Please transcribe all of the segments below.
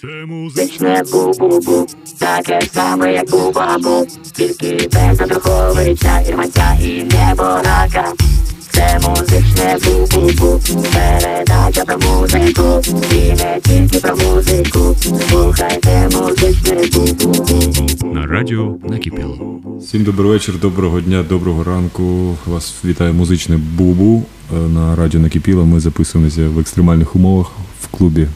Це музичне бу-бу-бу, таке ж саме, як бу-бабу, тільки без Андруховича, Ірманця і неборака. Це музичне бу-бу-бу, передача про музику, і не тільки про музику. Слухайте музичне бу-бу-бу. На радіо накипіло. Всім добрий вечір, доброго дня, доброго ранку. Вас вітає музичне Бубу Е, на радіо Накипіло. Ми записуємося в екстремальних умовах в клубі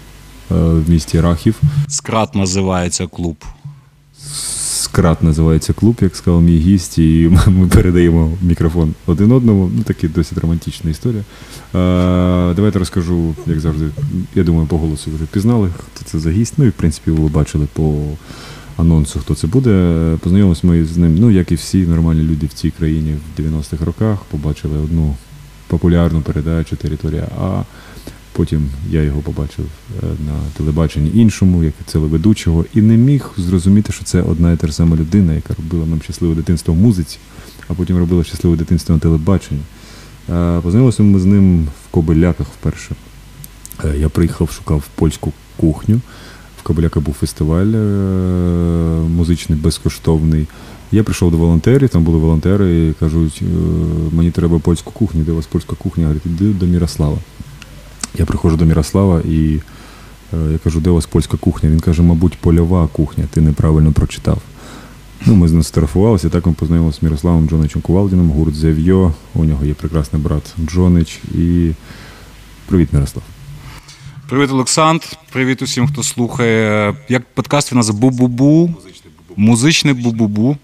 в місті Рахів. Скрат називається клуб. Скрат називається клуб, як сказав мій гість, і ми передаємо мікрофон один одному. Ну, такі досить романтична історія. Е, давайте розкажу, як завжди. Я думаю, по голосу вже пізнали, хто це за гість. Ну і в принципі ви бачили по анонсу, хто це буде. Познайомилися ми з ним, ну як і всі нормальні люди в цій країні в 90-х роках. Побачили одну популярну передачу Територія А. Потім я його побачив е, на телебаченні іншому, як телеведучого, і не міг зрозуміти, що це одна і та ж сама людина, яка робила нам щасливе дитинство в музиці, а потім робила щасливе дитинство на телебаченні. Е, Познайомилися ми з ним в Кобиляках вперше. Е, Я приїхав, шукав польську кухню. В Кобиляках був фестиваль музичний, безкоштовний. Я прийшов до волонтерів, там були волонтери і кажуть, мені треба польську кухню, де у вас польська кухня? Говорять, іди до Мірослава. Я приходжу до Мірослава і е, я кажу, де у вас польська кухня? Він каже, мабуть, польова кухня, ти неправильно прочитав. Ну, ми з ним сфотографувалися, так ми познайомилися з Мірославом Джоничем Кувалдіном, гурт Зев'йо. У нього є прекрасний брат Джонич. І привіт, Мирослав. Привіт, Олександр. Привіт усім, хто слухає. Як подкаст у нас Бу-Бу-Бу. Музичне бу-бу-бу.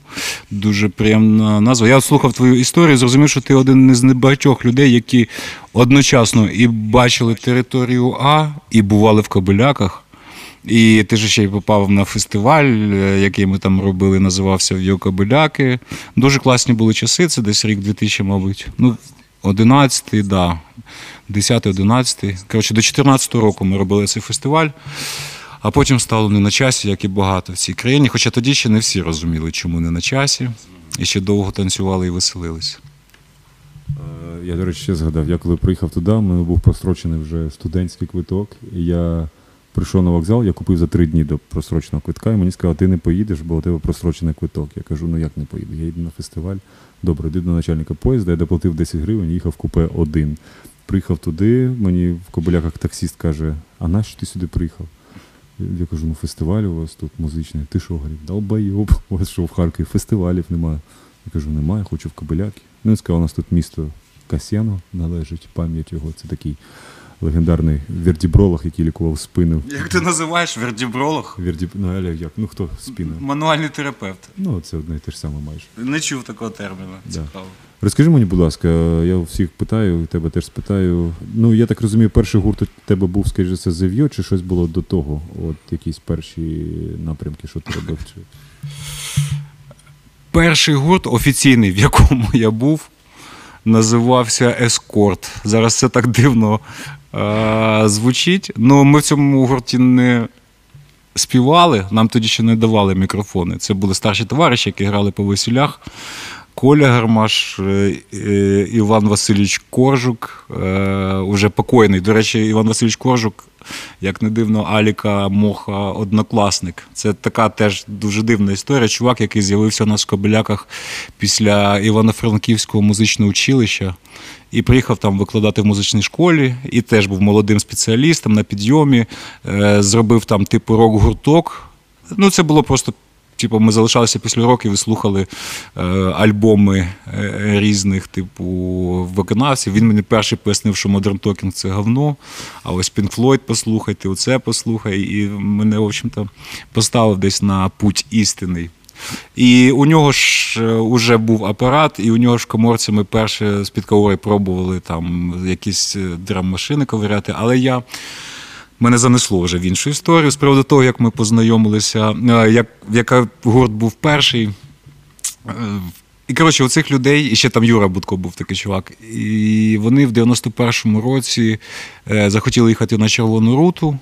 Дуже приємна назва. Я слухав твою історію, зрозумів, що ти один із небагатьох людей, які одночасно і бачили територію А, і бували в Кобиляках. І ти ж ще й попав на фестиваль, е, який ми там робили, називався В'йо Кобиляки. Дуже класні були часи, це десь рік 2000, мабуть. Ну, 11-й, да. 10-11. Коротше, до 14-го року ми робили цей фестиваль, а потім стало не на часі, як і багато в цій країні. Хоча тоді ще не всі розуміли, чому не на часі. І ще довго танцювали і веселилися. Е, Я, до речі, ще згадав, я коли приїхав туди, у мене був прострочений вже студентський квиток. І я прийшов на вокзал, я купив за три дні до простроченого квитка, і мені сказали, ти не поїдеш, бо у тебе прострочений квиток. Я кажу, ну як не поїду? Я йду на фестиваль. Добре, йду до начальника поїзда, я доплатив 10 гривень, їхав в купе один. Приїхав туди, мені в Кобиляках таксіст каже, а нащо ти сюди приїхав? Я кажу, ну фестиваль у вас тут музичний. Ти що, говорив, долбайоб, у вас що в Харкові фестивалів немає. Я кажу, немає, хочу в Кобиляки. Ну, він сказав, у нас тут місто Касьяно належить, пам'ять його. Це такий легендарний вердібролог, який лікував спину. Як ти називаєш вердібролог? Верді... Ну, аля, як? Ну хто спина? Мануальний терапевт. Ну, це одне і те ж саме майже. Не чув такого терміну. Да. Цікаво. Розкажи мені, будь ласка, я всіх питаю, тебе теж спитаю. Ну, я так розумію, перший гурт у тебе був, скажімо, це Зев'йо, чи щось було до того? От якісь перші напрямки, що ти робив? Чи... Перший гурт офіційний, в якому я був, називався Ескорт. Зараз це так дивно е- звучить. Ну, ми в цьому гурті не співали, нам тоді ще не давали мікрофони. Це були старші товариші, які грали по весілях. Коля Гармаш, е, е, Іван Васильович Коржук, е, уже покойний. До речі, Іван Васильович Коржук, як не дивно, Аліка Моха однокласник. Це така теж дуже дивна історія. Чувак, який з'явився в Кобиляках після Івано-Франківського музичного училища і приїхав там викладати в музичній школі, і теж був молодим спеціалістом на підйомі, зробив там типу рок-гурток. Ну, це було просто. Типу, ми залишалися після років і слухали е, альбоми е, різних, типу, виконавців. Він мені перший пояснив, що Modern Talking – це говно, а ось Pink Floyd послухайте, оце послухай. І мене, в общем-то, поставив десь на путь істинний. І у нього ж е, уже був апарат, і у нього ж коморці ми перше з-під пробували там якісь е, драм-машини ковиряти, але я. Мене занесло вже в іншу історію з приводу того, як ми познайомилися, е, як, яка гурт був перший. Е, І коротше, у цих людей, і ще там Юра Будко був такий чувак. І вони в 91-му році е, захотіли їхати на червону руту.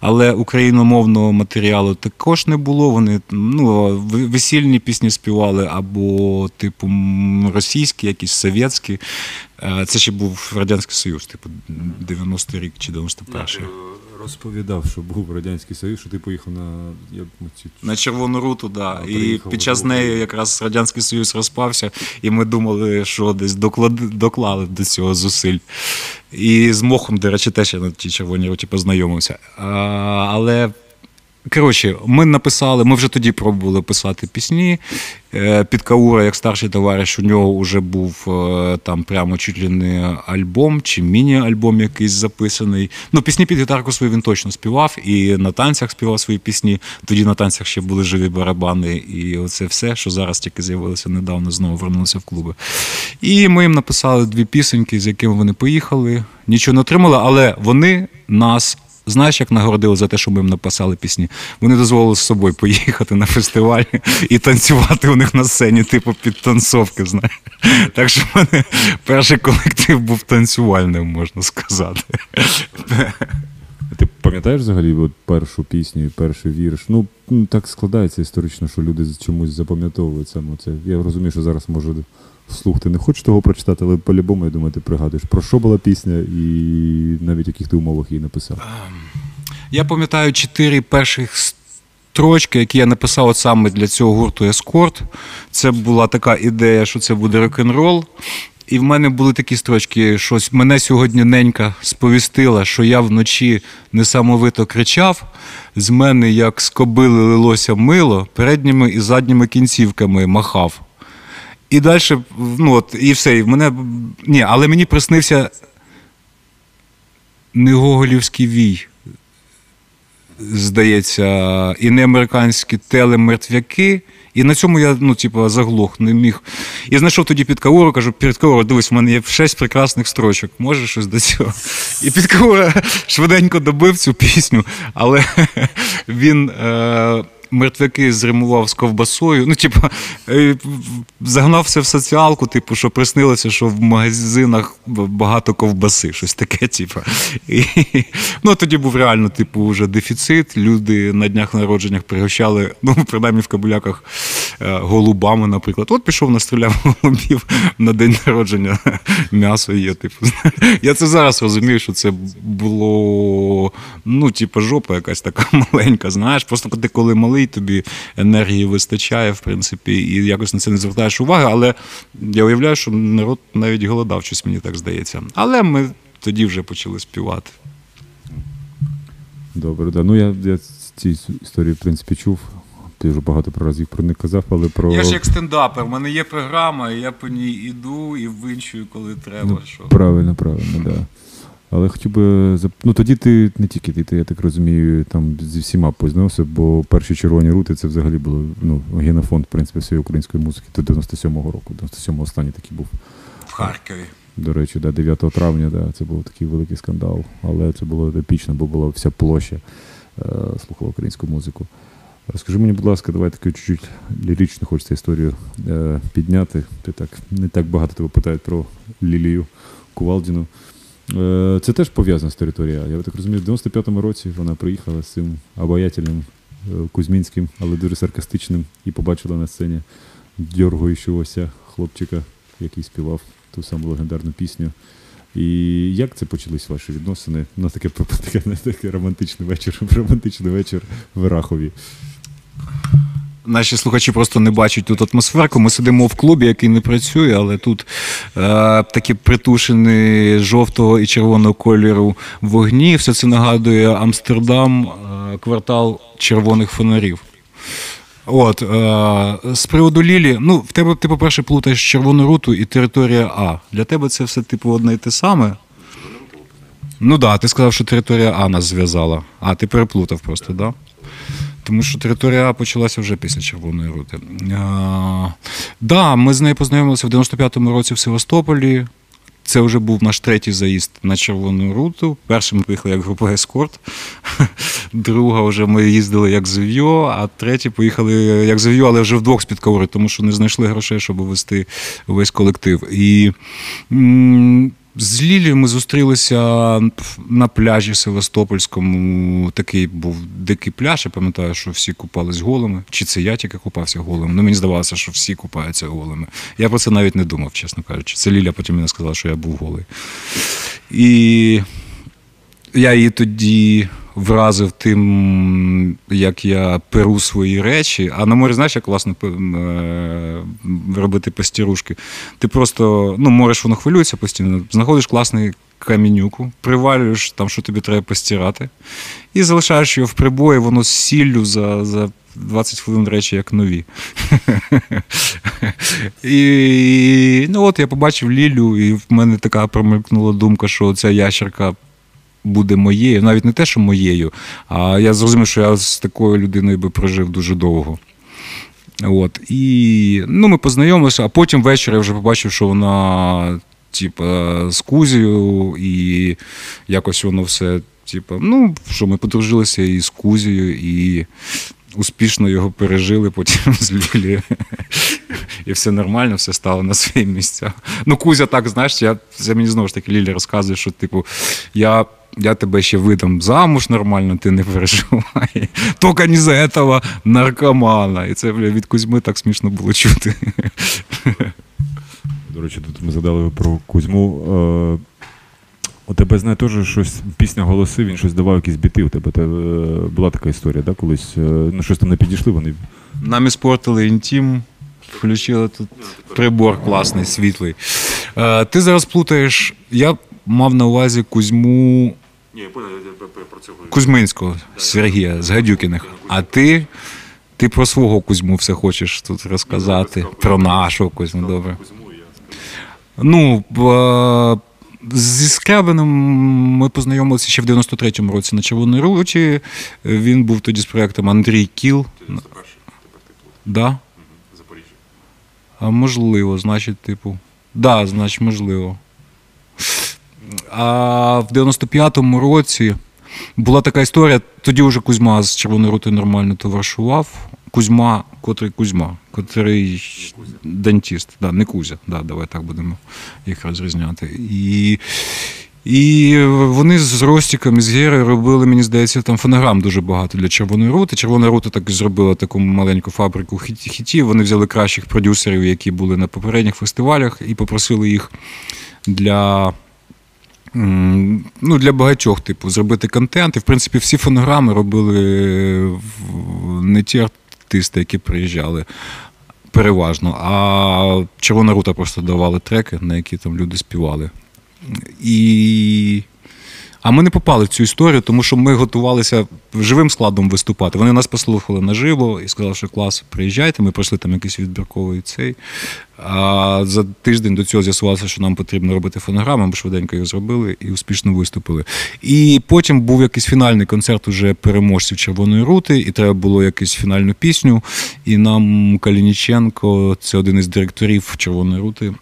Але україномовного матеріалу також не було. Вони ну, весільні пісні співали або, типу, російські, якісь совєтські. Це ще був Радянський Союз, типу 90-й рік чи 91-й. Розповідав, що був Радянський Союз, що ти поїхав на. Я, ці- На Червону руту, да. А, і під час неї якраз Радянський Союз розпався, і ми думали, що десь доклад... доклали до цього зусиль. І з мохом, до речі, теж я на тій червоній руті познайомився. А, але. Коротше, ми написали, ми вже тоді пробували писати пісні. Е, Під Каура, як старший товариш, у нього вже був е, там прямо чуть ли не альбом чи міні-альбом якийсь записаний. Ну, пісні під гітарку свою він точно співав, і на танцях співав свої пісні. Тоді на танцях ще були живі барабани, і оце все, що зараз тільки з'явилося недавно, знову вернулися в клуби. І ми їм написали дві пісеньки, з якими вони поїхали. Нічого не отримали, але вони нас. Знаєш, як нагородили за те, що ми їм написали пісні? Вони дозволили з собою поїхати на фестиваль і танцювати у них на сцені, типу підтанцовки. знаєш. Так що в мене перший колектив був танцювальним, можна сказати. Ти пам'ятаєш взагалі от першу пісню і перший вірш? Ну, так складається історично, що люди чомусь запам'ятовують саме це. Я розумію, що зараз може вслух ти не хочеш того прочитати, але по-любому, я думаю, ти пригадуєш, про що була пісня і навіть яких ти умовах її написав. Я пам'ятаю чотири перших строчки, які я написав от саме для цього гурту Ескорт. Це була така ідея, що це буде рок-н-рол. І в мене були такі строчки, що мене сьогодні ненька сповістила, що я вночі несамовито кричав. З мене, як з кобили лилося мило, передніми і задніми кінцівками махав. І далі, ну от, і все. І мене, ні, але мені приснився не Гоголівський вій, здається, і не американські телемертвяки. І на цьому я ну, типу, заглох, не міг. І знайшов тоді під Кауру, кажу, під Кауру, дивись, в мене є шість прекрасних строчок. Може щось до цього? І під Каура швиденько добив цю пісню, але він. Е- Мертвяки зримував з ковбасою. Ну, типу, е, загнав все в соціалку, типу, що приснилося, що в магазинах багато ковбаси, щось таке, типу. І, ну, тоді був реально, типу, вже дефіцит. Люди на днях народженнях пригощали, ну, принаймні в кабуляках е, голубами, наприклад. От пішов, настріляв голубів на день народження. М'ясо є, типу. Я це зараз розумію, що це було, ну, типу, жопа якась така маленька, знаєш. Просто ти коли малий, тобі енергії вистачає, в принципі, і якось на це не звертаєш уваги. Але я уявляю, що народ навіть голодав, щось мені так здається. Але ми тоді вже почали співати. Добре, да. Ну я, я ці історії, в принципі, чув. Ти вже багато про разів про них казав, але про. Я ж як стендапер, в мене є програма, і я по ній іду і винчую, коли треба. Ну, що. Правильно, правильно, да. Але хотів би зап- ну тоді ти не тільки ти, ти, я так розумію, там зі всіма познався, бо перші червоні рути це взагалі було ну, генофонд, в принципі, всієї української музики до 97-го року. 97-го останній такий був. В Харкові. До речі, да, 9 травня, да, це був такий великий скандал. Але це було епічно, бо була вся площа е, слухала українську музику. Розкажи мені, будь ласка, давай таку чуть-чуть лірично хочеться історію е, підняти. Ти так не так багато тебе питають про Лілію Кувалдіну. Е, це теж пов'язано з територією. Я так розумію, в 95-му році вона приїхала з цим обаятельним е, Кузьмінським, але дуже саркастичним, і побачила на сцені дьоргаючогося хлопчика, який співав ту саму легендарну пісню. І як це почались ваші відносини? У нас таке, таке, таке романтичний вечір, романтичний вечір в Рахові. Наші слухачі просто не бачать тут атмосферку. Ми сидимо в клубі, який не працює, але тут е, такі притушені жовтого і червоного кольору вогні. Все це нагадує Амстердам, е, квартал червоних фонарів. От, е, з приводу Лілі, ну, в тебе, ти, по-перше, плутаєш червону руту і територія А. Для тебе це все, типу, одне і те саме. Ну так, да, ти сказав, що територія А нас зв'язала. А, ти переплутав просто, так? Да? Тому що територія А почалася вже після Червоної рути. Так, да, ми з нею познайомилися в 95-му році в Севастополі. Це вже був наш третій заїзд на Червону руту. Перший ми поїхали як група Ескорт, друга вже ми їздили як Зев'йо, а третій поїхали як Зев'йо, але вже вдвох з-під коври, тому що не знайшли грошей, щоб вести весь колектив. І З Лілією ми зустрілися на пляжі Севастопольському. Такий був дикий пляж. Я пам'ятаю, що всі купались голими. Чи це я тільки купався голим? Ну мені здавалося, що всі купаються голими. Я про це навіть не думав, чесно кажучи. Це Ліля потім мені сказала, що я був голий. І я її тоді вразив тим, як я перу свої речі. А на морі, знаєш, як класно е, робити пастірушки. Ти просто ну, мореш, воно хвилюється постійно, знаходиш класний камінюку, привалюєш там, що тобі треба постирати, і залишаєш його в прибої, воно з сіллю за. за 20 хвилин речі, як нові. І ну от я побачив Лілю, і в мене така промелькнула думка, що ця ящерка буде моєю, навіть не те, що моєю, а я зрозумів, що я з такою людиною би прожив дуже довго. От. І ну, ми познайомилися, а потім ввечері я вже побачив, що вона, типа, з Кузією, і якось воно все, типа, ну, що ми подружилися і з Кузією, і успішно його пережили потім з Лілією. І все нормально, все стало на свої місця. Ну, Кузя, так, знаєш, я, це мені знову ж таки Лілі розказує, що, типу, я я тебе ще видам замуж нормально, ти не переживай. Тільки не за этого наркомана. І це бля, від Кузьми так смішно було чути. До речі, тут ми згадали про Кузьму. Е, у тебе знає теж щось, пісня голоси, він щось давав, якісь біти. У тебе е, була така історія, да? колись е, ну, щось там не підійшли вони. Нам іспортили інтім, включили тут прибор класний, світлий. Ти зараз плутаєш. Я мав на увазі Кузьму ні, я понял, я про цього. Кузьминського Сергія з Гадюкіних. А ти ти про свого Кузьму все хочеш тут розказати. Про нашого Кузьму, добре. Ну, зі Скрябином ми познайомилися ще в 93-му році на Червоній Руті. Він був тоді з проєктом Андрій Кіл. Да? Запоріжжя. А можливо, значить, типу. Да, значить, можливо. А в 95-му році була така історія. Тоді вже Кузьма з Червоної рути нормально товаришував. Кузьма, котрий Кузьма, котрий дантіст. Да, не Кузя. Да, Давай так будемо їх розрізняти. І і вони з Ростіком з Гєрою робили, мені здається, там фонограм дуже багато для Червоної рути. Червона рута так зробила таку маленьку фабрику хітів. Вони взяли кращих продюсерів, які були на попередніх фестивалях, і попросили їх для ну, Для багатьох, типу, зробити контент. І, в принципі, всі фонограми робили не ті артисти, які приїжджали переважно, а Червона рута просто давали треки, на які там люди співали. І а ми не попали в цю історію, тому що ми готувалися живим складом виступати. Вони нас послухали наживо і сказали, що клас, приїжджайте. Ми пройшли там якийсь відбірковий цей. А за тиждень до цього з'ясувалося, що нам потрібно робити фонограму. Ми швиденько їх зробили і успішно виступили. І потім був якийсь фінальний концерт уже переможців Червоної рути, і треба було якусь фінальну пісню. І нам Калініченко, це один із директорів Червоної рути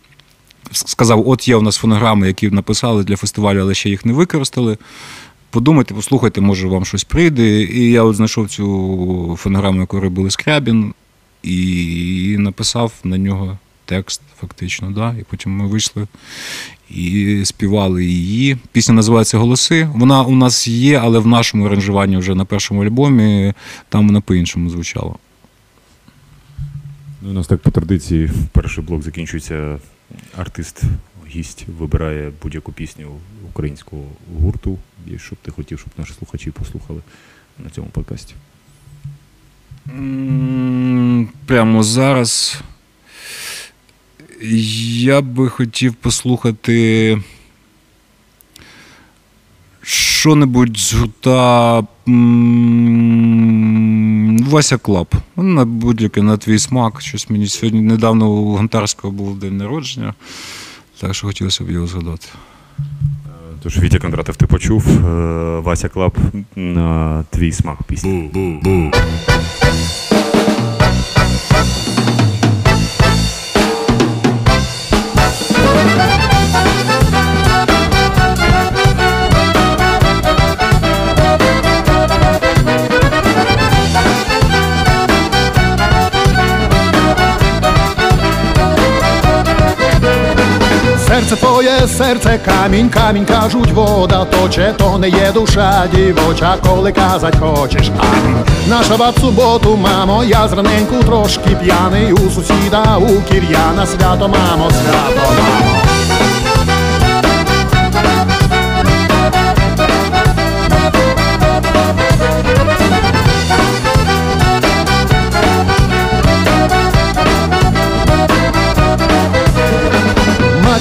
сказав: от є у нас фонограми, які написали для фестивалю, але ще їх не використали. Подумайте, послухайте, може вам щось прийде. І я от знайшов цю фонограму, яку робили Скрябін, і написав на нього текст, фактично. Да? І потім ми вийшли і співали її. Пісня називається Голоси. Вона у нас є, але в нашому аранжуванні вже на першому альбомі там вона по-іншому звучала. Ну, У нас так по традиції перший блок закінчується артист, гість вибирає будь-яку пісню українського гурту, і щоб ти хотів, щоб наші слухачі послухали на цьому подкасті. Прямо зараз я би хотів послухати що-небудь з гурта Вася Club. На будь-який на твій смак. Щось мені сьогодні недавно у Гонтарського був день народження, так що хотілося б його згадати. Тож Вітя Кондратов ти почув. Е, Вася Club на твій смак пісні. Серце камінь, камінь, кажуть, вода точе, то не є душа дівоча, коли казать хочеш. Амінь. Наша баб суботу, мамо, я зраненьку трошки п'яний у сусіда, у кір'яна, свято, мамо, свято, мамо.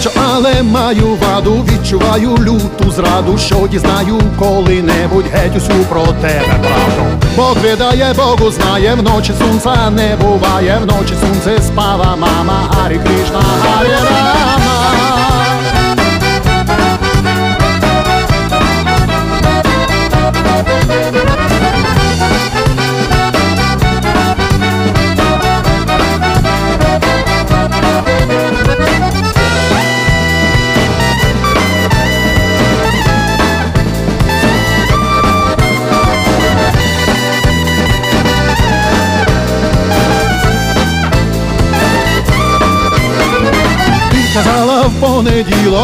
Мачо, але маю ваду, відчуваю люту зраду, що дізнаю коли-небудь геть усю про тебе правду. Бог видає, Богу знає, вночі сонця не буває, вночі сонце спала мама,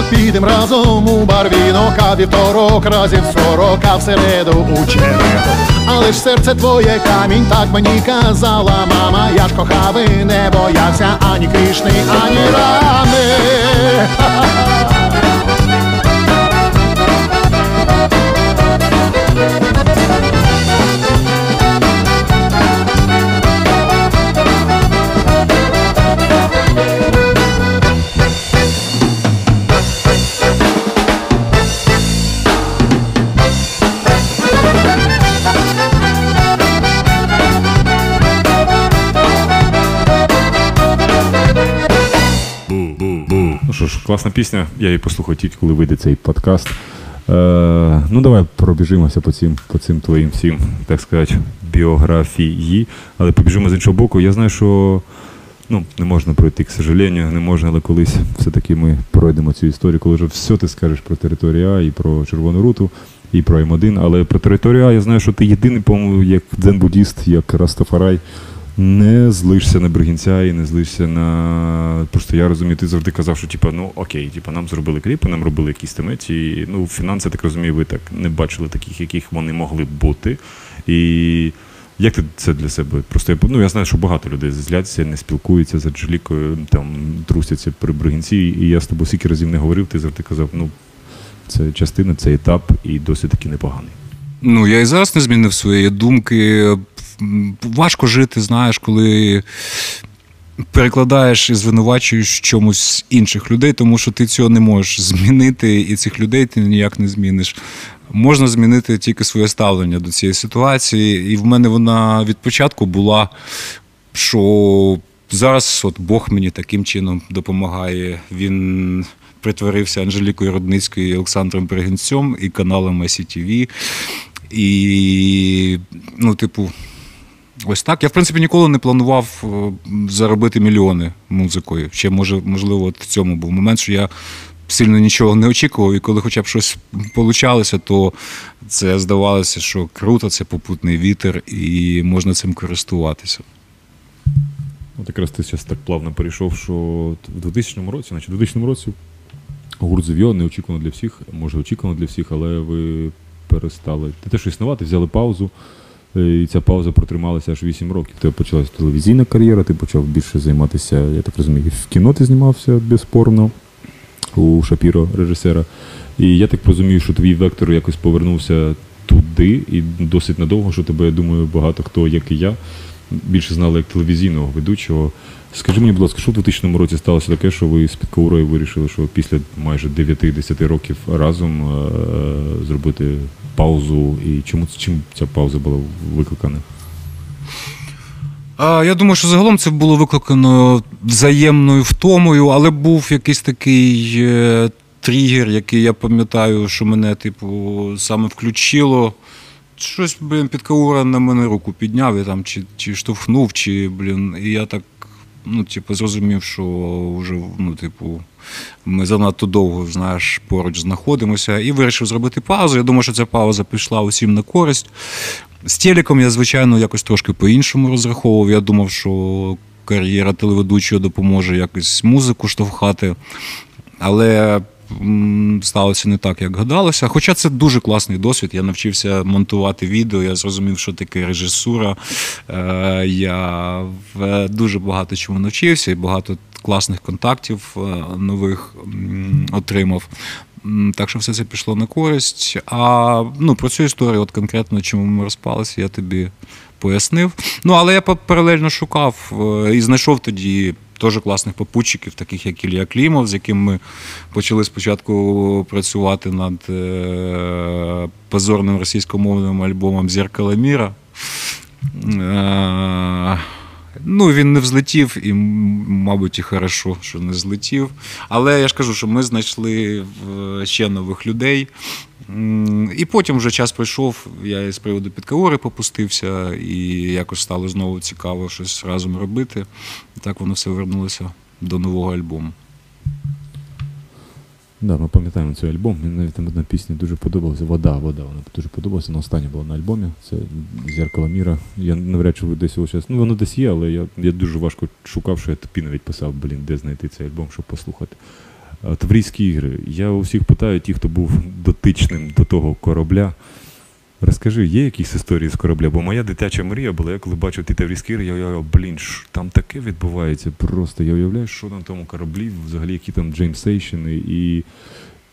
понеділок підем разом у барвінок, а вівторок разів сорок, а в середу. Але ж серце твоє камінь, так мені казала мама, я ж кохав і не боявся ані Кришни, ані рами. Класна пісня. Я її послухаю тільки, коли вийде цей подкаст. Е, ну, давай пробіжимося по цим, по цим твоїм всім, так сказати, біографії. Але побіжимо з іншого боку. Я знаю, що ну, не можна пройти, к сожалению, не можна, але колись все-таки ми пройдемо цю історію, коли вже все ти скажеш про територію А і про Червону Руту, і про М1. Але про територію А я знаю, що ти єдиний, по-моєму, як дзен-буддіст, як Растафарай, не злишся на Бригінця і не злишся на. Просто я розумію, ти завжди казав, що типа, ну окей, типа, нам зробили кліпи, нам робили якісь теметі. І, ну, фінанси, так розумію, ви так не бачили таких, яких вони могли б бути. І як ти це для себе? Просто ну, я знаю, що багато людей зляться, не спілкуються з Анжелікою, там трусяться при Бригінці, і я з тобою скільки разів не говорив, ти завжди казав, ну, це частина, це етап, і досить таки непоганий. Ну, я і зараз не змінив своєї думки. Важко жити, знаєш, коли перекладаєш і звинувачуєш чомусь інших людей, тому що ти цього не можеш змінити, і цих людей ти ніяк не зміниш. Можна змінити тільки своє ставлення до цієї ситуації. І в мене вона від початку була, що зараз от Бог мені таким чином допомагає. Він притворився Анжелікою Рудницькою і Олександром Бригінцем і каналом ICTV. І, ну, типу, ось так. Я, в принципі, ніколи не планував е, заробити мільйони музикою. Ще, може, можливо, от в цьому був момент, що я сильно нічого не очікував, і коли хоча б щось получалося, то це здавалося, що круто, це попутний вітер, і можна цим користуватися. От якраз ти зараз так плавно перейшов, що в 2000 році, значить, в 2000 році гурт Зев'йо неочікувано для всіх, може очікувано для всіх, але ви перестали не те, що існувати, взяли паузу. Е, І ця пауза протрималася аж 8 років. Тебе почалася телевізійна кар'єра, ти почав більше займатися, я так розумію, в кіно ти знімався безспорно у Шапіро, режисера. І я так розумію, що твій вектор якось повернувся туди, і досить надовго, що тебе, я думаю, багато хто, як і я, більше знали як телевізійного ведучого. Скажи мені, будь ласка, що в 2000 році сталося таке, що ви з Підкаурою вирішили, що після майже 9-10 років разом е- зробити паузу, і чому чим ця пауза була викликана? Я думаю, що загалом це було викликано взаємною втомою, але був якийсь такий е, тригер, який я пам'ятаю, що мене, типу, саме включило. Щось, блін, підкаура на мене руку підняв і там чи, чи штовхнув, чи, блін, і я так, ну, типу, зрозумів, що вже, ну, типу, ми занадто довго, знаєш, поруч знаходимося, і вирішив зробити паузу. Я думаю, що ця пауза пішла усім на користь. З телеком я, звичайно, якось трошки по-іншому розраховував. Я думав, що кар'єра телеведучого допоможе якось музику штовхати але сталося не так, як гадалося. Хоча це дуже класний досвід. Я навчився монтувати відео, я зрозумів, що таке режисура. Е, Я дуже багато чому навчився і багато класних контактів е, нових отримав. Так що все це пішло на користь. А ну, про цю історію, от конкретно, чому ми розпалися, я тобі пояснив. Ну, але я паралельно шукав е, і знайшов тоді теж класних попутчиків, таких як Ілля Клімов, з яким ми почали спочатку працювати над е, позорним російськомовним альбомом Зеркало міра. Е, Ну, він не взлетів, і, мабуть, і хорошо, що не злетів. Але я ж кажу, що ми знайшли е, ще нових людей. І потім вже час пройшов, я з приводу підкавори попустився, і якось стало знову цікаво щось разом робити. І так воно все вернулося до нового альбому. Да, ми пам'ятаємо цей альбом. Мені навіть там одна пісня дуже подобалася. Вода, вода. Вона дуже подобалася. Вона остання була на альбомі. Це Зеркало міра. Я навряд чи десь його зараз. Ну, воно десь є, але я, я дуже важко шукав, що я тобі навіть писав, блін, де знайти цей альбом, щоб послухати. А, Таврійські ігри. Я у всіх питаю, ті, хто був дотичним до того корабля. Розкажи, є якісь історії з корабля? Бо моя дитяча мрія була, я коли бачив ті таврійські ігри, я уявляв, блін, там таке відбувається. Просто я уявляю, що на тому кораблі, взагалі, які там Джеймсейшини і,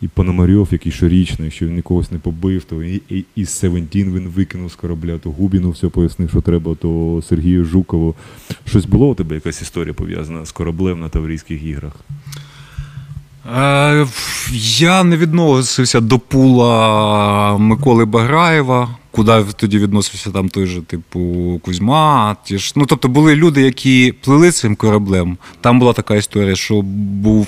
і Пономарьов, який щорічний, що він нікогось не побив, то і, і, і Севентін він викинув з корабля, то Губіну все пояснив, що треба, то Сергію Жукову. Щось було у тебе якась історія пов'язана з кораблем на Таврійських іграх? Е, Я не відносився до пула Миколи Баграєва, куди тоді відносився там той же, типу, Кузьма. Ті ж. Ну, тобто були люди, які плили цим кораблем. Там була така історія, що був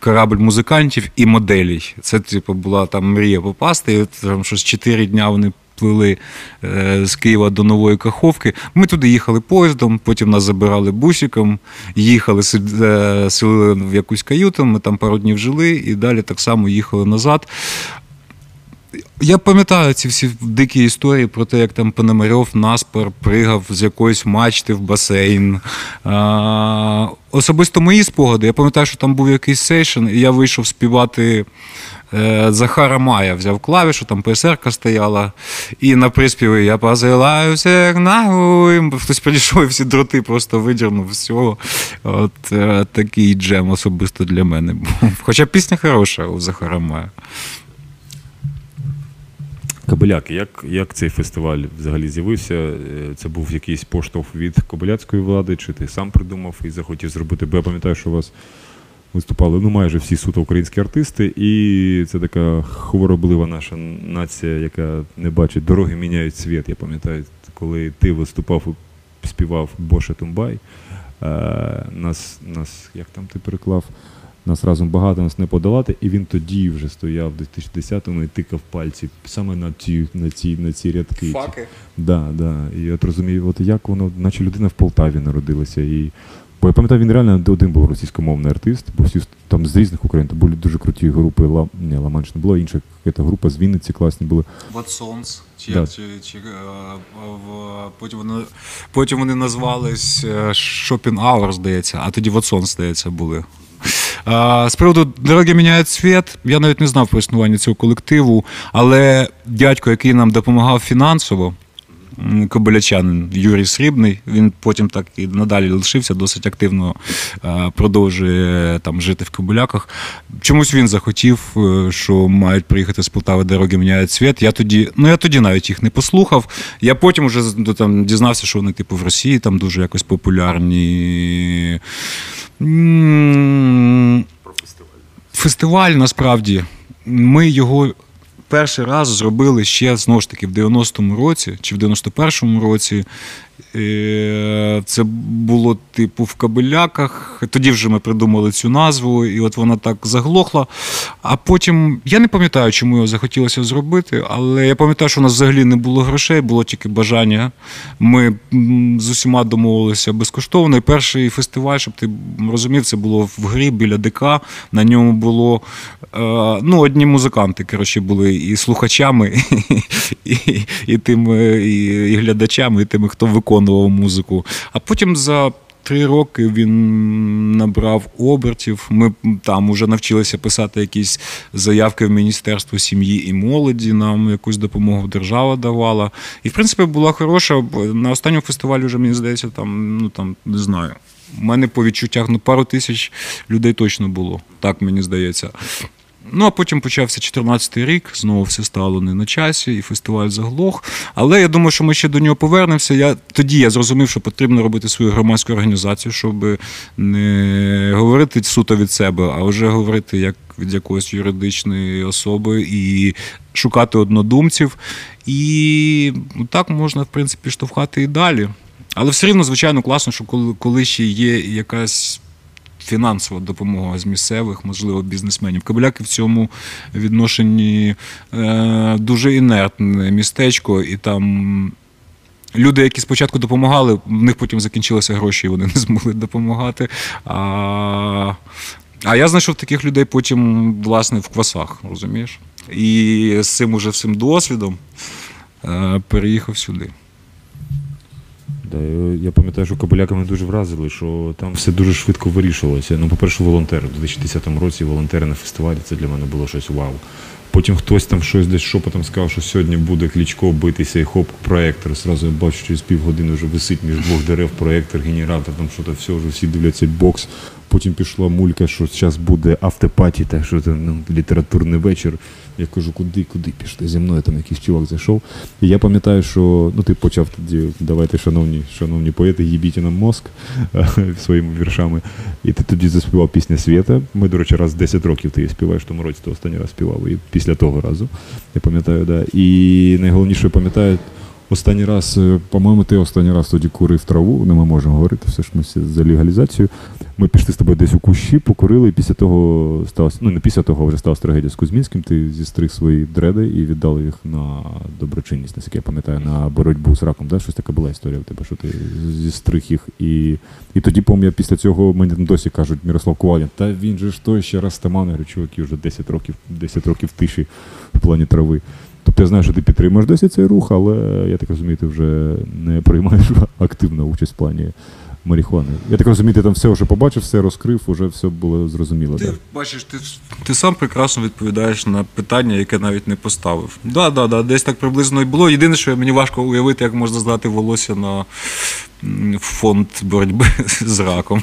корабль музикантів і моделей. Це, типу, була там мрія попасти. І там щось чотири дня вони плили е, з Києва до Нової Каховки. Ми туди їхали поїздом, потім нас забирали бусиком, їхали, е, селили в якусь каюту, ми там пару днів жили і далі так само їхали назад. Я пам'ятаю ці всі дикі історії про те, як там Пономарьов наспор пригав з якоїсь мачти в басейн. А, особисто мої спогади. Я пам'ятаю, що там був якийсь сейшн, і я вийшов співати Захара Мая, взяв клавішу, там ПСРка стояла, і на приспіві я посилаю всіх нахуй. Хтось підійшов і всі дроти просто видірнув з. От е, такий джем особисто для мене був. Хоча пісня хороша у Захара Мая. Кобиляки, як, як цей фестиваль взагалі з'явився? Е, Це був якийсь поштовх від кобиляцької влади, чи ти сам придумав і захотів зробити? Бо я пам'ятаю, що у вас виступали ну, майже всі суто українські артисти, і це така хвороблива наша нація, яка не бачить дороги міняють світ. Я пам'ятаю, коли ти виступав і співав Боше Тумбай. е, Нас, нас, як там ти переклав? Нас разом багато нас не подолати, і він тоді вже стояв в 2010-му і тикав пальці саме на ці, на ці, на ці рядки. Да, да. І от розумію, от як воно, наче людина в Полтаві народилася. І... Бо я пам'ятаю, він реально один був російськомовний артист, бо всі там з різних Україн, там були дуже круті групи. Ла... Ні, Ла-Манш не було, інша якась група з Вінниці класні були. What Songs, чи, Да. чи, чи, е, в- потім, вони, потім вони назвались е, Shopping Hour, здається, а тоді What Songs, здається, були. З приводу дороги міняють світ, я навіть не знав про існування цього колективу, але дядько, який нам допомагав фінансово, кобилячанин Юрій Срібний, він потім так і надалі лишився, досить активно е, продовжує там жити в Кобиляках. Чомусь він захотів, е, що мають приїхати з Полтави дороги міняють світ. Я тоді, ну я тоді навіть їх не послухав. Я потім вже там дізнався, що вони, типу, в Росії там дуже якось популярні. Фестиваль насправді. Ми його перший раз зробили ще знову ж таки в 90-му році чи в 91-му році. Е, Це було типу в Кабеляках. Тоді вже ми придумали цю назву, і от вона так заглохла. А потім я не пам'ятаю, чому його захотілося зробити, але я пам'ятаю, що у нас взагалі не було грошей, було тільки бажання. Ми з усіма домовилися безкоштовно. І перший фестиваль, щоб ти розумів, це було в грі біля ДК. На ньому було е, ну, одні музиканти, коротше, були і слухачами, і, і, і тими, і, і глядачами, і тими, хто виконував музику. А потім за три роки він набрав обертів. Ми там вже навчилися писати якісь заявки в Міністерство сім'ї і молоді. Нам якусь допомогу держава давала. І в принципі була хороша. На останньому фестивалі вже мені здається, там ну там не знаю. У мене по відчуттях ну пару тисяч людей точно було. Так мені здається. Ну, а потім почався 14-й рік, знову все стало не на часі, і фестиваль заглох. Але я думаю, що ми ще до нього повернемося. Я, Тоді я зрозумів, що потрібно робити свою громадську організацію, щоб не говорити суто від себе, а вже говорити як від якоїсь юридичної особи і шукати однодумців. І так можна, в принципі, штовхати і далі. Але все рівно, звичайно, класно, що коли, коли ще є якась фінансова допомога з місцевих, можливо, бізнесменів. Кобиляки в цьому відношенні е, дуже інертне містечко, і там. Люди, які спочатку допомагали, в них потім закінчилися гроші, і вони не змогли допомагати. А а я знайшов таких людей потім, власне, в квасах, розумієш? І з цим уже всім досвідом е, переїхав сюди. Да, Я пам'ятаю, що Кобиляка мене дуже вразили, що там все дуже швидко вирішувалося. Ну, по-перше, волонтери. У 2010 році волонтери на фестивалі це для мене було щось вау. Потім хтось там щось десь шепотом сказав, що сьогодні буде клічко битися і хоп, проєктор. Зразу я бачу, через півгодини вже висить між двох дерев проєктор, генератор, там що то все, вже всі дивляться бокс. Потім пішла мулька, що зараз буде автопаті, так що це ну, літературний вечір. Я кажу, куди, куди пішли? Зі мною там якийсь чувак зайшов. І я пам'ятаю, що ну ти почав тоді, давайте, шановні, шановні поети, їбіть нам мозк своїми віршами. І ти тоді заспівав пісню Свята. Ми, до речі, раз 10 років ти її співаєш, тому році ти останній раз співав. І після того разу. Я пам'ятаю, да. І найголовніше я пам'ятаю. Останній раз, е, по-моєму, ти останній раз тоді курив траву, не ми можемо говорити, все ж ми всі за легалізацію. Ми пішли з тобою десь у кущі, покурили, і після того сталося, ну не після того вже сталася трагедія з Кузьмінським, ти зістриг свої дреди і віддали їх на доброчинність, наскільки я пам'ятаю, на боротьбу з раком. Да? Щось така була історія в тебе, що ти зістриг їх. І і тоді, пам'ятаю, після цього мені досі кажуть Мирослав Ковалін, та він же ж той ще раз таман, я говорю, чуваки, вже 10 років, 10 років тиші в плані трави. Тобто я знаю, що ти підтримуєш досі цей рух, але я так розумію, ти вже не приймаєш активну участь в плані марихуани. Я так розумію, ти там все вже побачив, все розкрив, вже все було зрозуміло. Ти так? бачиш, ти ти сам прекрасно відповідаєш на питання, яке навіть не поставив. Да, да, да, десь так приблизно і було. Єдине, що мені важко уявити, як можна здати волосся на фонд боротьби з раком.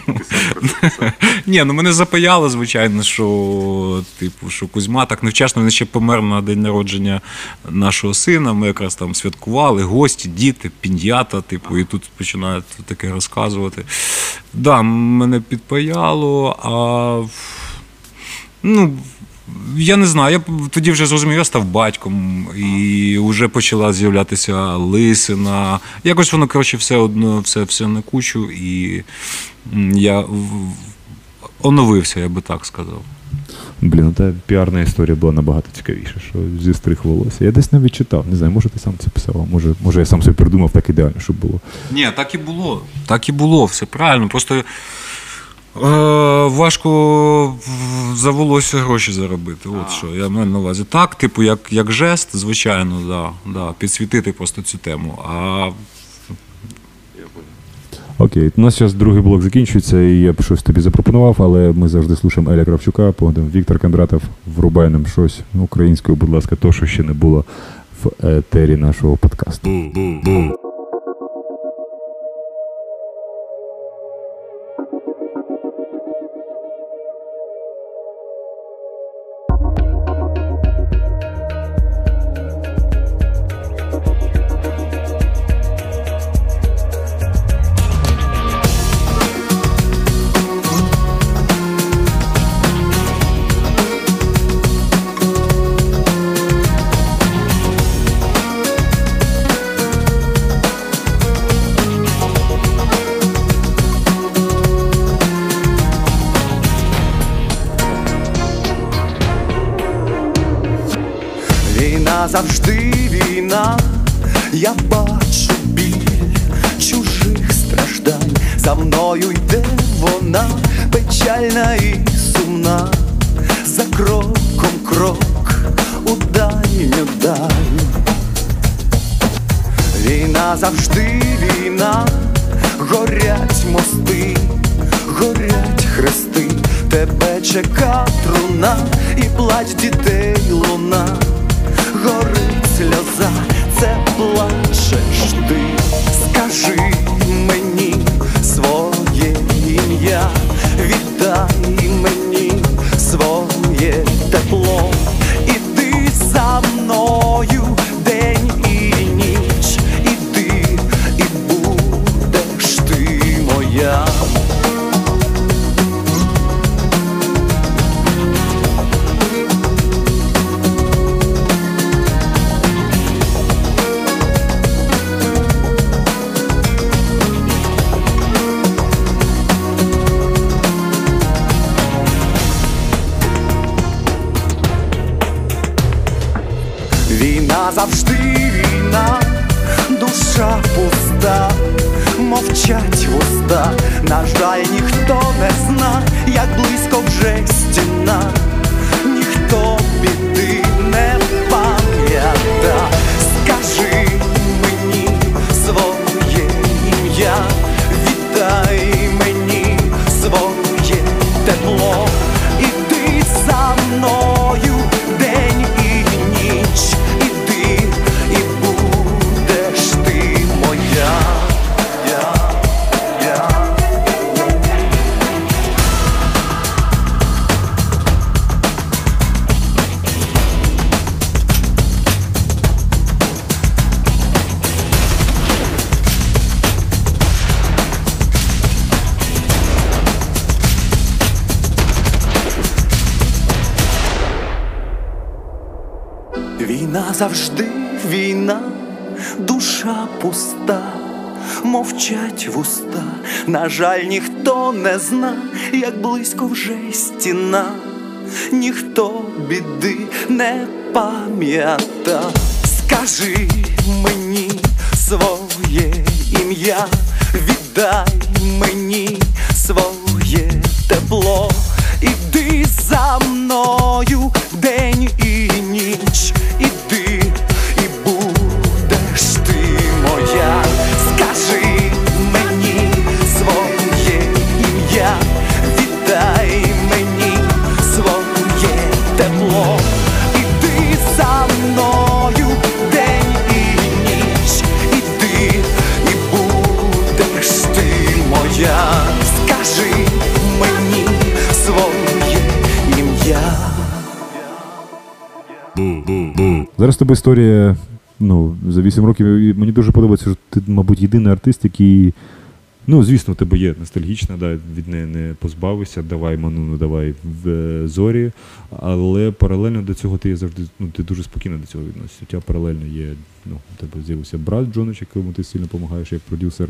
Ні, ну мене запаяло, звичайно, що типу, що Кузьма так невчасно він ще помер на день народження нашого сина. Ми якраз там святкували, гості, діти, пін'ята, типу, і тут починають таке розказувати. Да, мене підпаяло, а ну. Я не знаю, я тоді вже зрозумів, я став батьком, і вже почала з'являтися лисина. Якось воно, коротше, все одно, все все на кучу, і я оновився, я би так сказав. Блін, ну та піарна історія була набагато цікавіша, що зі стрих волосся. Я десь навіть читав, не знаю, може ти сам це писав, може, може я сам собі придумав так ідеально, щоб було. Ні, так і було. Так і було, все правильно. Просто. Е, важко за волосся гроші заробити. От що я маю на увазі. Так, типу, як як жест, звичайно, да, да, підсвітити просто цю тему. А Окей, у нас зараз другий блок закінчується, і я б щось тобі запропонував, але ми завжди слушаємо Еля Кравчука, потім Віктор Кондратов, врубай нам щось українською, будь ласка, то, що ще не було в етері нашого подкасту. Завжди війна, я бачу біль чужих страждань, за мною йде вона печальна і сумна, за кроком крок у дальню даль. Війна завжди війна, горять мости, горять хрести, тебе чека труна і плач дітей луна горить сльоза, це плачеш ти. Скажи мені своє ім'я, віддай мені своє пуста, мовчать вуста, на жаль, ніхто не зна, як близько вже стіна, ніхто біди мовчать вуста. На жаль, ніхто не зна, як близько вже стіна, ніхто біди не пам'ята. Скажи мені своє ім'я, віддай Зараз тебе історія. Ну, за 8 років мені дуже подобається, що ти, мабуть, єдиний артист, який. Ну, звісно, у тебе є ностальгічна, да, від неї не позбавися, давай Мануну, давай в е, зорі. Але паралельно до цього ти завжди, ну, ти дуже спокійно до цього відносишся. У тебе паралельно є, ну, у тебе з'явився брат Джонич, якому ти сильно допомагаєш як продюсер.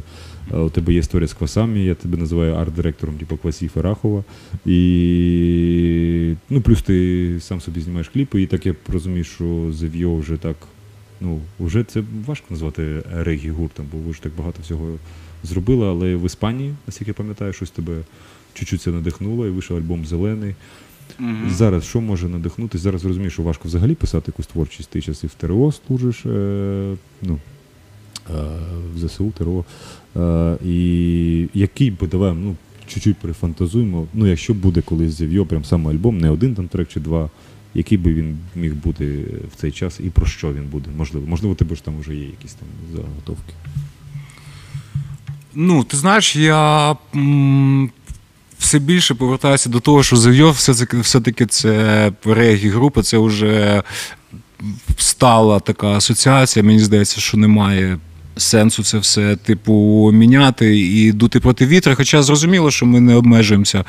У тебе є історія з квасами, я тебе називаю арт-директором, типу Квасів і Рахова. І ну, плюс ти сам собі знімаєш кліпи, і так я розумію, що Зев'йо вже так. Ну, вже це важко назвати регі гуртом, бо ви ж так багато всього зробили, але в Іспанії, наскільки я пам'ятаю, щось тебе чуть-чуть це надихнуло, і вийшов альбом Зелений. Зараз що може надихнути? Зараз розумієш, що важко взагалі писати якусь творчість. Ти час і в ТРО служиш, е, ну, е, в ЗСУ, ТРО. Е, і який би давай, ну, чуть-чуть перефантазуємо. Ну, якщо буде колись з'яв'йо, прям саме альбом, не один там трек чи два, який би він міг бути в цей час і про що він буде? Можливо, можливо, тебе ж там вже є якісь там заготовки. Ну, ти знаєш, я все більше повертаюся до того, що Зев'йо все-таки, все-таки це регі-група, це вже стала така асоціація. Мені здається, що немає сенсу це все, типу, міняти і дути проти вітра. Хоча зрозуміло, що ми не обмежуємося е,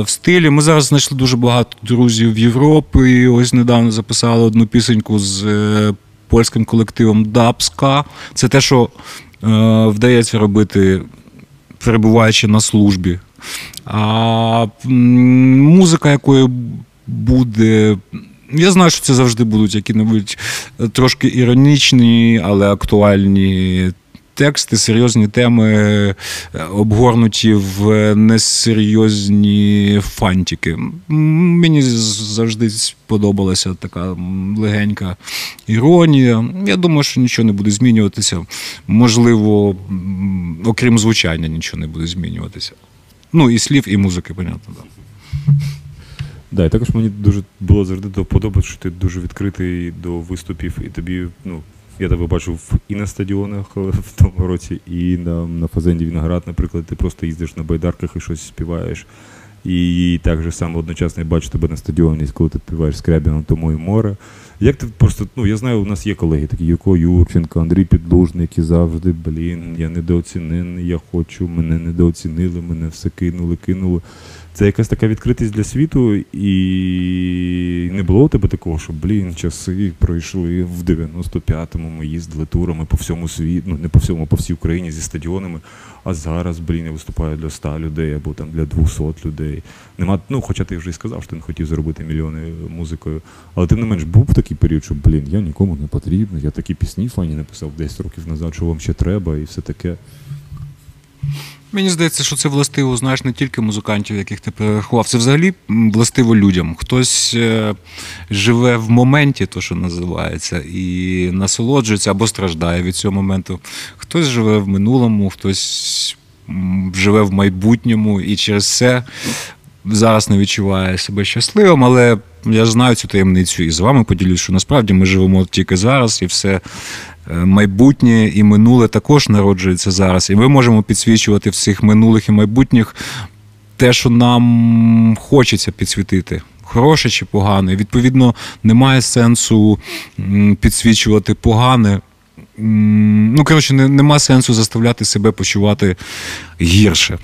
в стилі. Ми зараз знайшли дуже багато друзів в Європі. І ось недавно записали одну пісеньку з е, польським колективом Дабска. Це те, що вдається робити, перебуваючи на службі. А музика, якою буде. Я знаю, що це завжди будуть які-небудь трошки іронічні, але актуальні тексти, серйозні теми, е, обгорнуті в несерйозні фантики. Мені завжди сподобалася така легенька іронія. Я думаю, що нічого не буде змінюватися. Можливо, окрім звучання, нічого не буде змінюватися. Ну, і слів, і музики, понятно, так. Да, і також мені дуже було завжди до вподоби, що ти дуже відкритий до виступів, і тобі, ну, я тебе бачив і на стадіонах е, в тому році, і на, на Фазенді Віноград, наприклад, ти просто їздиш на байдарках і щось співаєш. І так же само одночасно я бачу тебе на стадіоні, коли ти співаєш Скрябіном тому і море. Як ти просто, ну я знаю, у нас є колеги, такі Юрко Юрченко, Андрій Підлужний, які завжди, блін, я недооцінений, я хочу, мене недооцінили, мене все кинули, кинули. Це якась така відкритість для світу, і не було у тебе такого, що, блін, часи пройшли в 95-му, ми їздили турами по всьому світу, ну не по всьому, по всій Україні зі стадіонами. А зараз, блін, я виступаю для 100 людей або там для 200 людей. Нема, ну, хоча ти вже і сказав, що ти не хотів заробити мільйони музикою. Але тим не менш був такий період, що, блін, я нікому не потрібен, я такі пісні фані написав 10 років назад, що вам ще треба, і все таке. Мені здається, що це властиво, знаєш, не тільки музикантів, яких ти перерахував. Це взагалі властиво людям. Хтось е, живе в моменті, то що називається, і насолоджується або страждає від цього моменту. Хтось живе в минулому, хтось живе в майбутньому і через це зараз не відчуває себе щасливим, але я знаю цю таємницю і з вами поділюсь, що насправді ми живемо тільки зараз, і все Е, майбутнє і минуле також народжується зараз. І ми можемо підсвічувати в цих минулих і майбутніх те, що нам хочеться підсвітити. Хороше чи погане. Відповідно, немає сенсу підсвічувати погане. Ну, коротше, нема сенсу заставляти себе почувати гірше.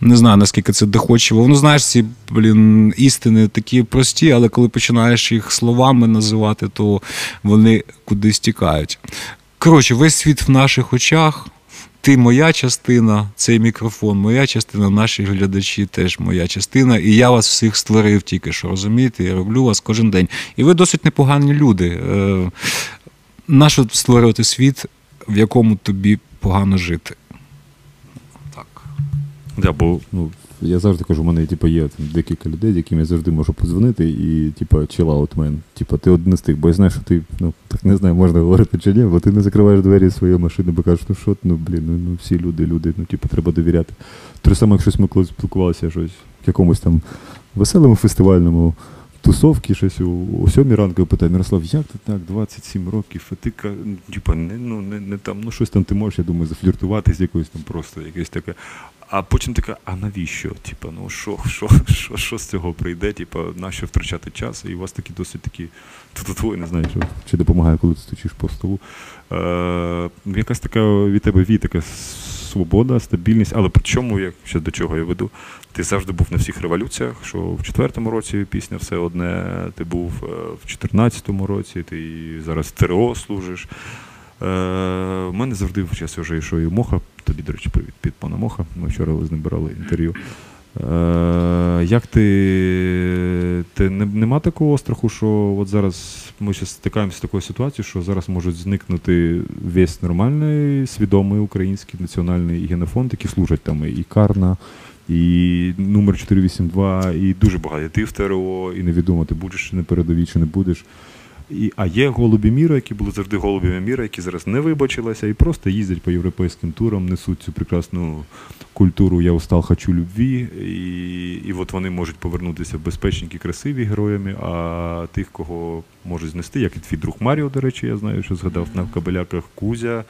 Не знаю, наскільки це доходчиво. Ну, знаєш, ці блін, істини такі прості, але коли починаєш їх словами називати, то вони кудись тікають. Коротше, весь світ в наших очах. Ти моя частина, цей мікрофон, моя частина, наші глядачі теж моя частина. І я вас всіх створив тільки що розумієте, я роблю вас кожен день. І ви досить непогані люди. Е, нащо створювати світ, в якому тобі погано жити? Да, бо ну, я завжди кажу, у мене типу, є там, декілька людей, яким я завжди можу подзвонити, і типу, chill out, man. Типу, ти один з тих, бо я знаю, що ти ну, так не знаю, можна говорити чи ні, бо ти не закриваєш двері своєї машини, бо кажеш, ну що, ну блін, ну, ну всі люди, люди, ну типу, треба довіряти. Те саме, як щось ми коли спілкувалися щось в якомусь там веселому фестивальному. Тусовки щось у, у сьомій ранку питає, Мирослав, як ти так, 27 років, а ти ну, типа, не, ну, не, не там, ну щось там ти можеш, я думаю, зафліртувати з якоюсь там просто якесь таке. А потім така, а навіщо? Типа, ну що що, що, що з цього прийде? Типа, нащо втрачати час? І у вас такі досить такі твої, не знаю, що чи допомагає, коли ти стучиш по столу. Е, Якась така від тебе вій, така свобода, стабільність, але при чому, як ще до чого я веду? Ти завжди був на всіх революціях, що в четвертому році пісня все одне, ти був е, в 14-му році, ти зараз в ТРО служиш. У е, мене завжди в час вже йшов і Моха. Тобі, до речі, привіт під пана Моха. Ми вчора з ним брали інтерв'ю. Е, як ти ти не, нема такого страху, що от зараз ми ще стикаємося з такою ситуацією, що зараз можуть зникнути весь нормальний, свідомий український національний генофонд, який служать там і Карна, і номер 482, і дуже багато. І ти в ТРО, і невідомо, ти будеш чи не передовій, чи не будеш. І, А є голубі міра, які були завжди голубями міра, які зараз не вибачилися і просто їздять по європейським турам, несуть цю прекрасну культуру Я устал, хочу любві. І і от вони можуть повернутися в безпечники, красиві героями, а тих, кого можуть знести, як і твій друг Маріо, до речі, я знаю, що згадав на кабеляках Кузя.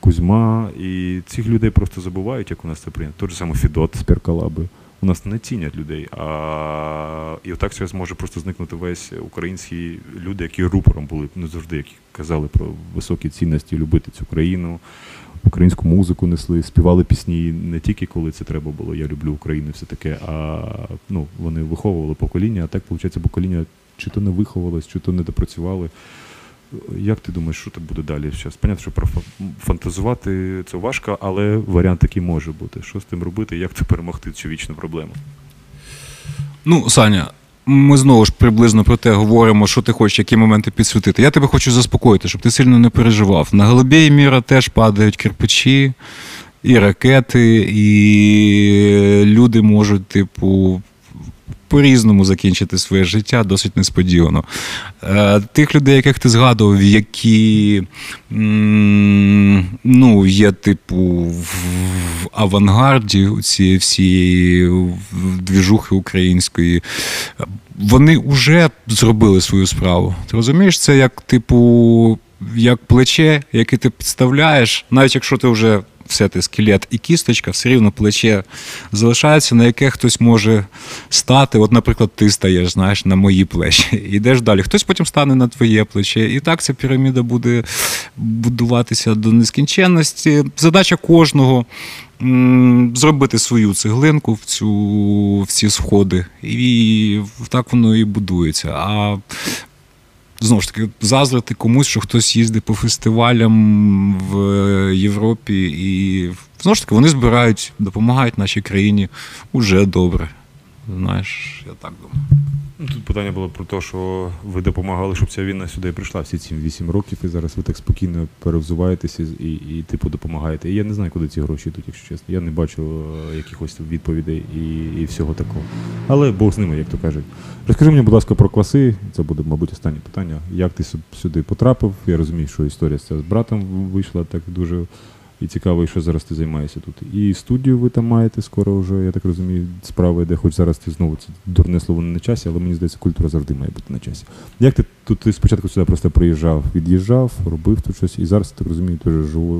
Кузьма, і цих людей просто забувають, як у нас це прийнято. Той же саме Фідот з Перкалаби у нас не цінять людей. А і отак зараз може просто зникнути весь українські люди, які рупором були не завжди, які казали про високі цінності, любити цю країну, українську музику несли, співали пісні не тільки коли це треба було. Я люблю Україну, все таке. А ну вони виховували покоління. А так виходить, покоління чи то не виховувалось, чи то не допрацювали. Як ти думаєш, що там буде далі? Зараз? Понятно, що про фантазувати це важко, але варіант такий може бути. Що з тим робити, як це перемогти цю вічну проблему? Ну, Саня, ми знову ж приблизно про те говоримо, що ти хочеш, які моменти підсвітити. Я тебе хочу заспокоїти, щоб ти сильно не переживав. На Голубєї міра теж падають кирпичі, і ракети, і люди можуть, типу, по-різному закінчити своє життя досить несподівано. Е, Тих людей, яких ти згадував, які ну, є, типу, в авангарді цієї всієї двіжухи української, вони вже зробили свою справу. Ти розумієш, це як, типу, як плече, яке ти підставляєш, навіть якщо ти вже все ти скелет і кісточка, все рівно плече залишається, на яке хтось може стати. От, наприклад, ти стаєш, знаєш, на мої плечі. Йдеш далі. Хтось потім стане на твоє плече. І так ця піраміда буде будуватися до нескінченності. Задача кожного. Зробити свою цеглинку в цю в ці сходи, і так воно і будується. А знову ж таки, заздрити комусь, що хтось їздить по фестивалям в Європі, і знову ж таки вони збирають, допомагають нашій країні уже добре. Знаєш, я так думаю. Ну, Тут питання було про те, що ви допомагали, щоб ця війна сюди прийшла всі ці 8 років, і зараз ви так спокійно перевзуваєтеся і, і, типу, допомагаєте. І я не знаю, куди ці гроші йдуть, якщо чесно. Я не бачу е, якихось відповідей і, і всього такого. Але Бог з ними, як то кажуть. Розкажи мені, будь ласка, про кваси. Це буде, мабуть, останнє питання. Як ти сюди потрапив? Я розумію, що історія з братом вийшла так дуже. І цікаво, що зараз ти займаєшся тут. І студію ви там маєте скоро вже, я так розумію, справа йде, хоч зараз ти знову це дурне слово не на часі, але мені здається, культура завжди має бути на часі. Як ти тут ти спочатку сюди просто приїжджав, від'їжджав, робив тут щось, і зараз, так розумію, ти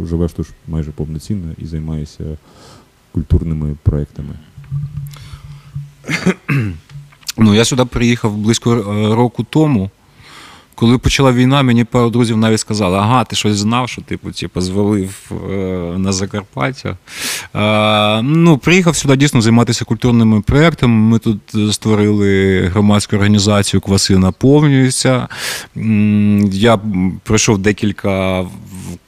живеш тут майже повноцінно і займаєшся культурними проектами. Ну, я сюди приїхав близько е, року тому. Коли почала війна, мені пару друзів навіть сказали, ага, ти щось знав, що типу, типу звалив е, на Закарпаття. Е, ну, приїхав сюди дійсно займатися культурними проєктами. Ми тут створили громадську організацію Кваси наповнюється. Я пройшов декілька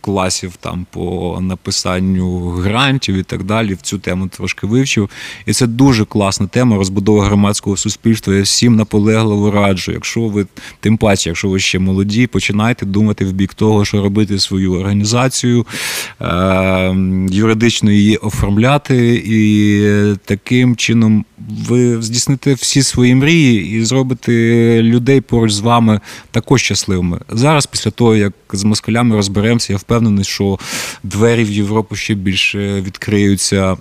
класів там по написанню грантів і так далі. В цю тему трошки вивчив. І це дуже класна тема розбудова громадського суспільства. Я всім наполегливо раджу. Якщо ви, тим паче, якщо ви ще молоді, починайте думати в бік того, що робити свою організацію, е, юридично її оформляти, і таким чином ви здійсните всі свої мрії і зробите людей поруч з вами також щасливими. Зараз, після того, як з москалями розберемося, я впевнений, що двері в Європу ще більше відкриються.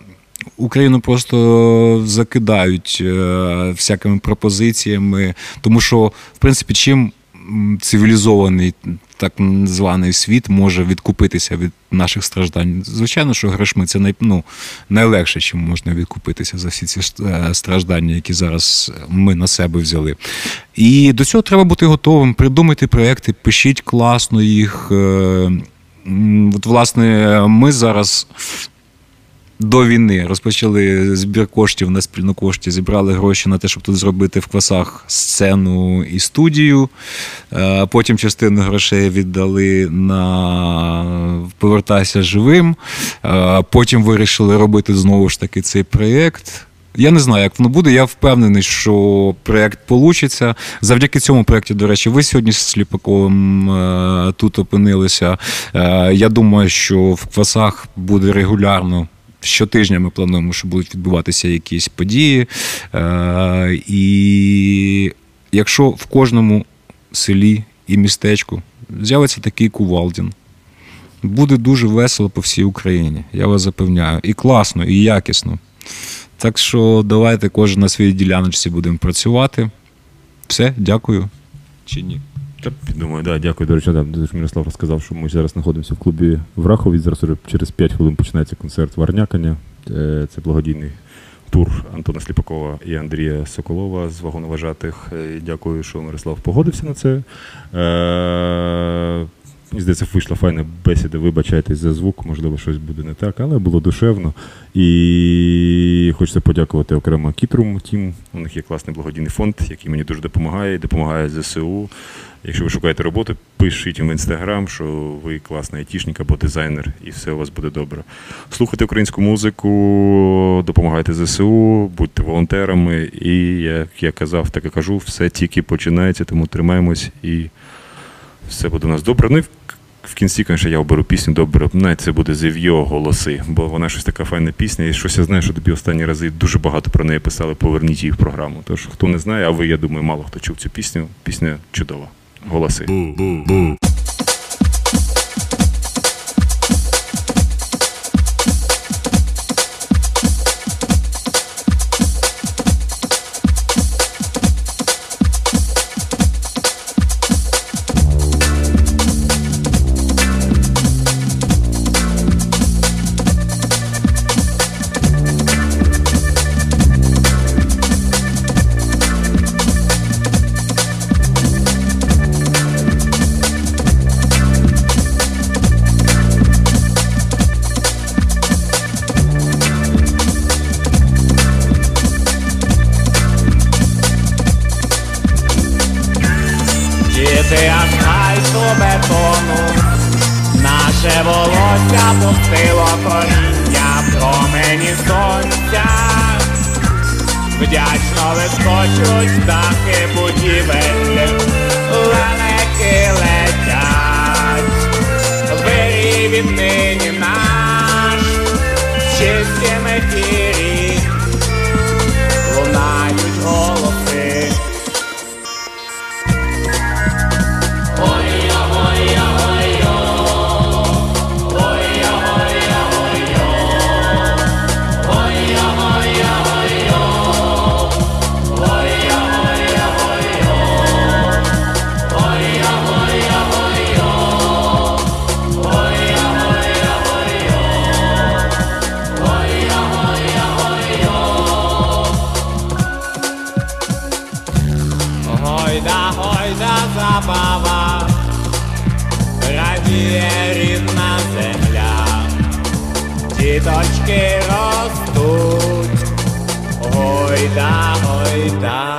Україну просто закидають е, всякими пропозиціями, тому що, в принципі, чим цивілізований так званий світ може відкупитися від наших страждань. Звичайно, що грошми це най, ну, найлегше, чим можна відкупитися за всі ці е, страждання, які зараз ми на себе взяли. І до цього треба бути готовим. Придумайте проекти, пишіть класно їх. От, власне, ми зараз до війни розпочали збір коштів на спільну кошті, зібрали гроші на те, щоб тут зробити в квасах сцену і студію. Е, Потім частину грошей віддали на повертайся живим. Е, Потім вирішили робити знову ж таки цей проєкт. Я не знаю, як воно буде. Я впевнений, що проєкт получиться. Завдяки цьому проєкту, до речі, ви сьогодні з Сліпаковим е, тут опинилися. Е, Я думаю, що в квасах буде регулярно. Щотижня ми плануємо, що будуть відбуватися якісь події. Е, і якщо в кожному селі і містечку з'явиться такий Кувалдін, буде дуже весело по всій Україні. Я вас запевняю. І класно, і якісно. Так що давайте кожен на своїй діляночці будемо працювати. Все, дякую. Чи ні? Та, думаю, да, дякую. До речі, да, дуже Мирослав розказав, що ми зараз знаходимося в клубі в Рахові. Зараз через 5 хвилин починається концерт Варнякання. Е, Це благодійний тур Антона Сліпакова і Андрія Соколова з вагоноважатих. Е, Дякую, що Мирослав погодився на це. Здається, вийшла файна бесіда, вибачайтесь за звук, можливо, щось буде не так, але було душевно. І хочеться подякувати окремо Кітрум Тім. У них є класний благодійний фонд, який мені дуже допомагає, допомагає ЗСУ. Якщо ви шукаєте роботу, пишіть їм в інстаграм, що ви класний айтішник або дизайнер, і все у вас буде добре. Слухайте українську музику, допомагайте ЗСУ, будьте волонтерами. І як я казав, так і кажу, все тільки починається, тому тримаємось і все буде у нас добре. Ну в кінці, звісно, я оберу пісню добре, навіть це буде Зев'йо голоси, бо вона щось така файна пісня, і щось я знаю, що тобі останні рази дуже багато про неї писали, поверніть її в програму. Тож хто не знає, а ви, я думаю, мало хто чув цю пісню. Пісня чудова. Голоси. Deutsch gerastet. Heute, heute.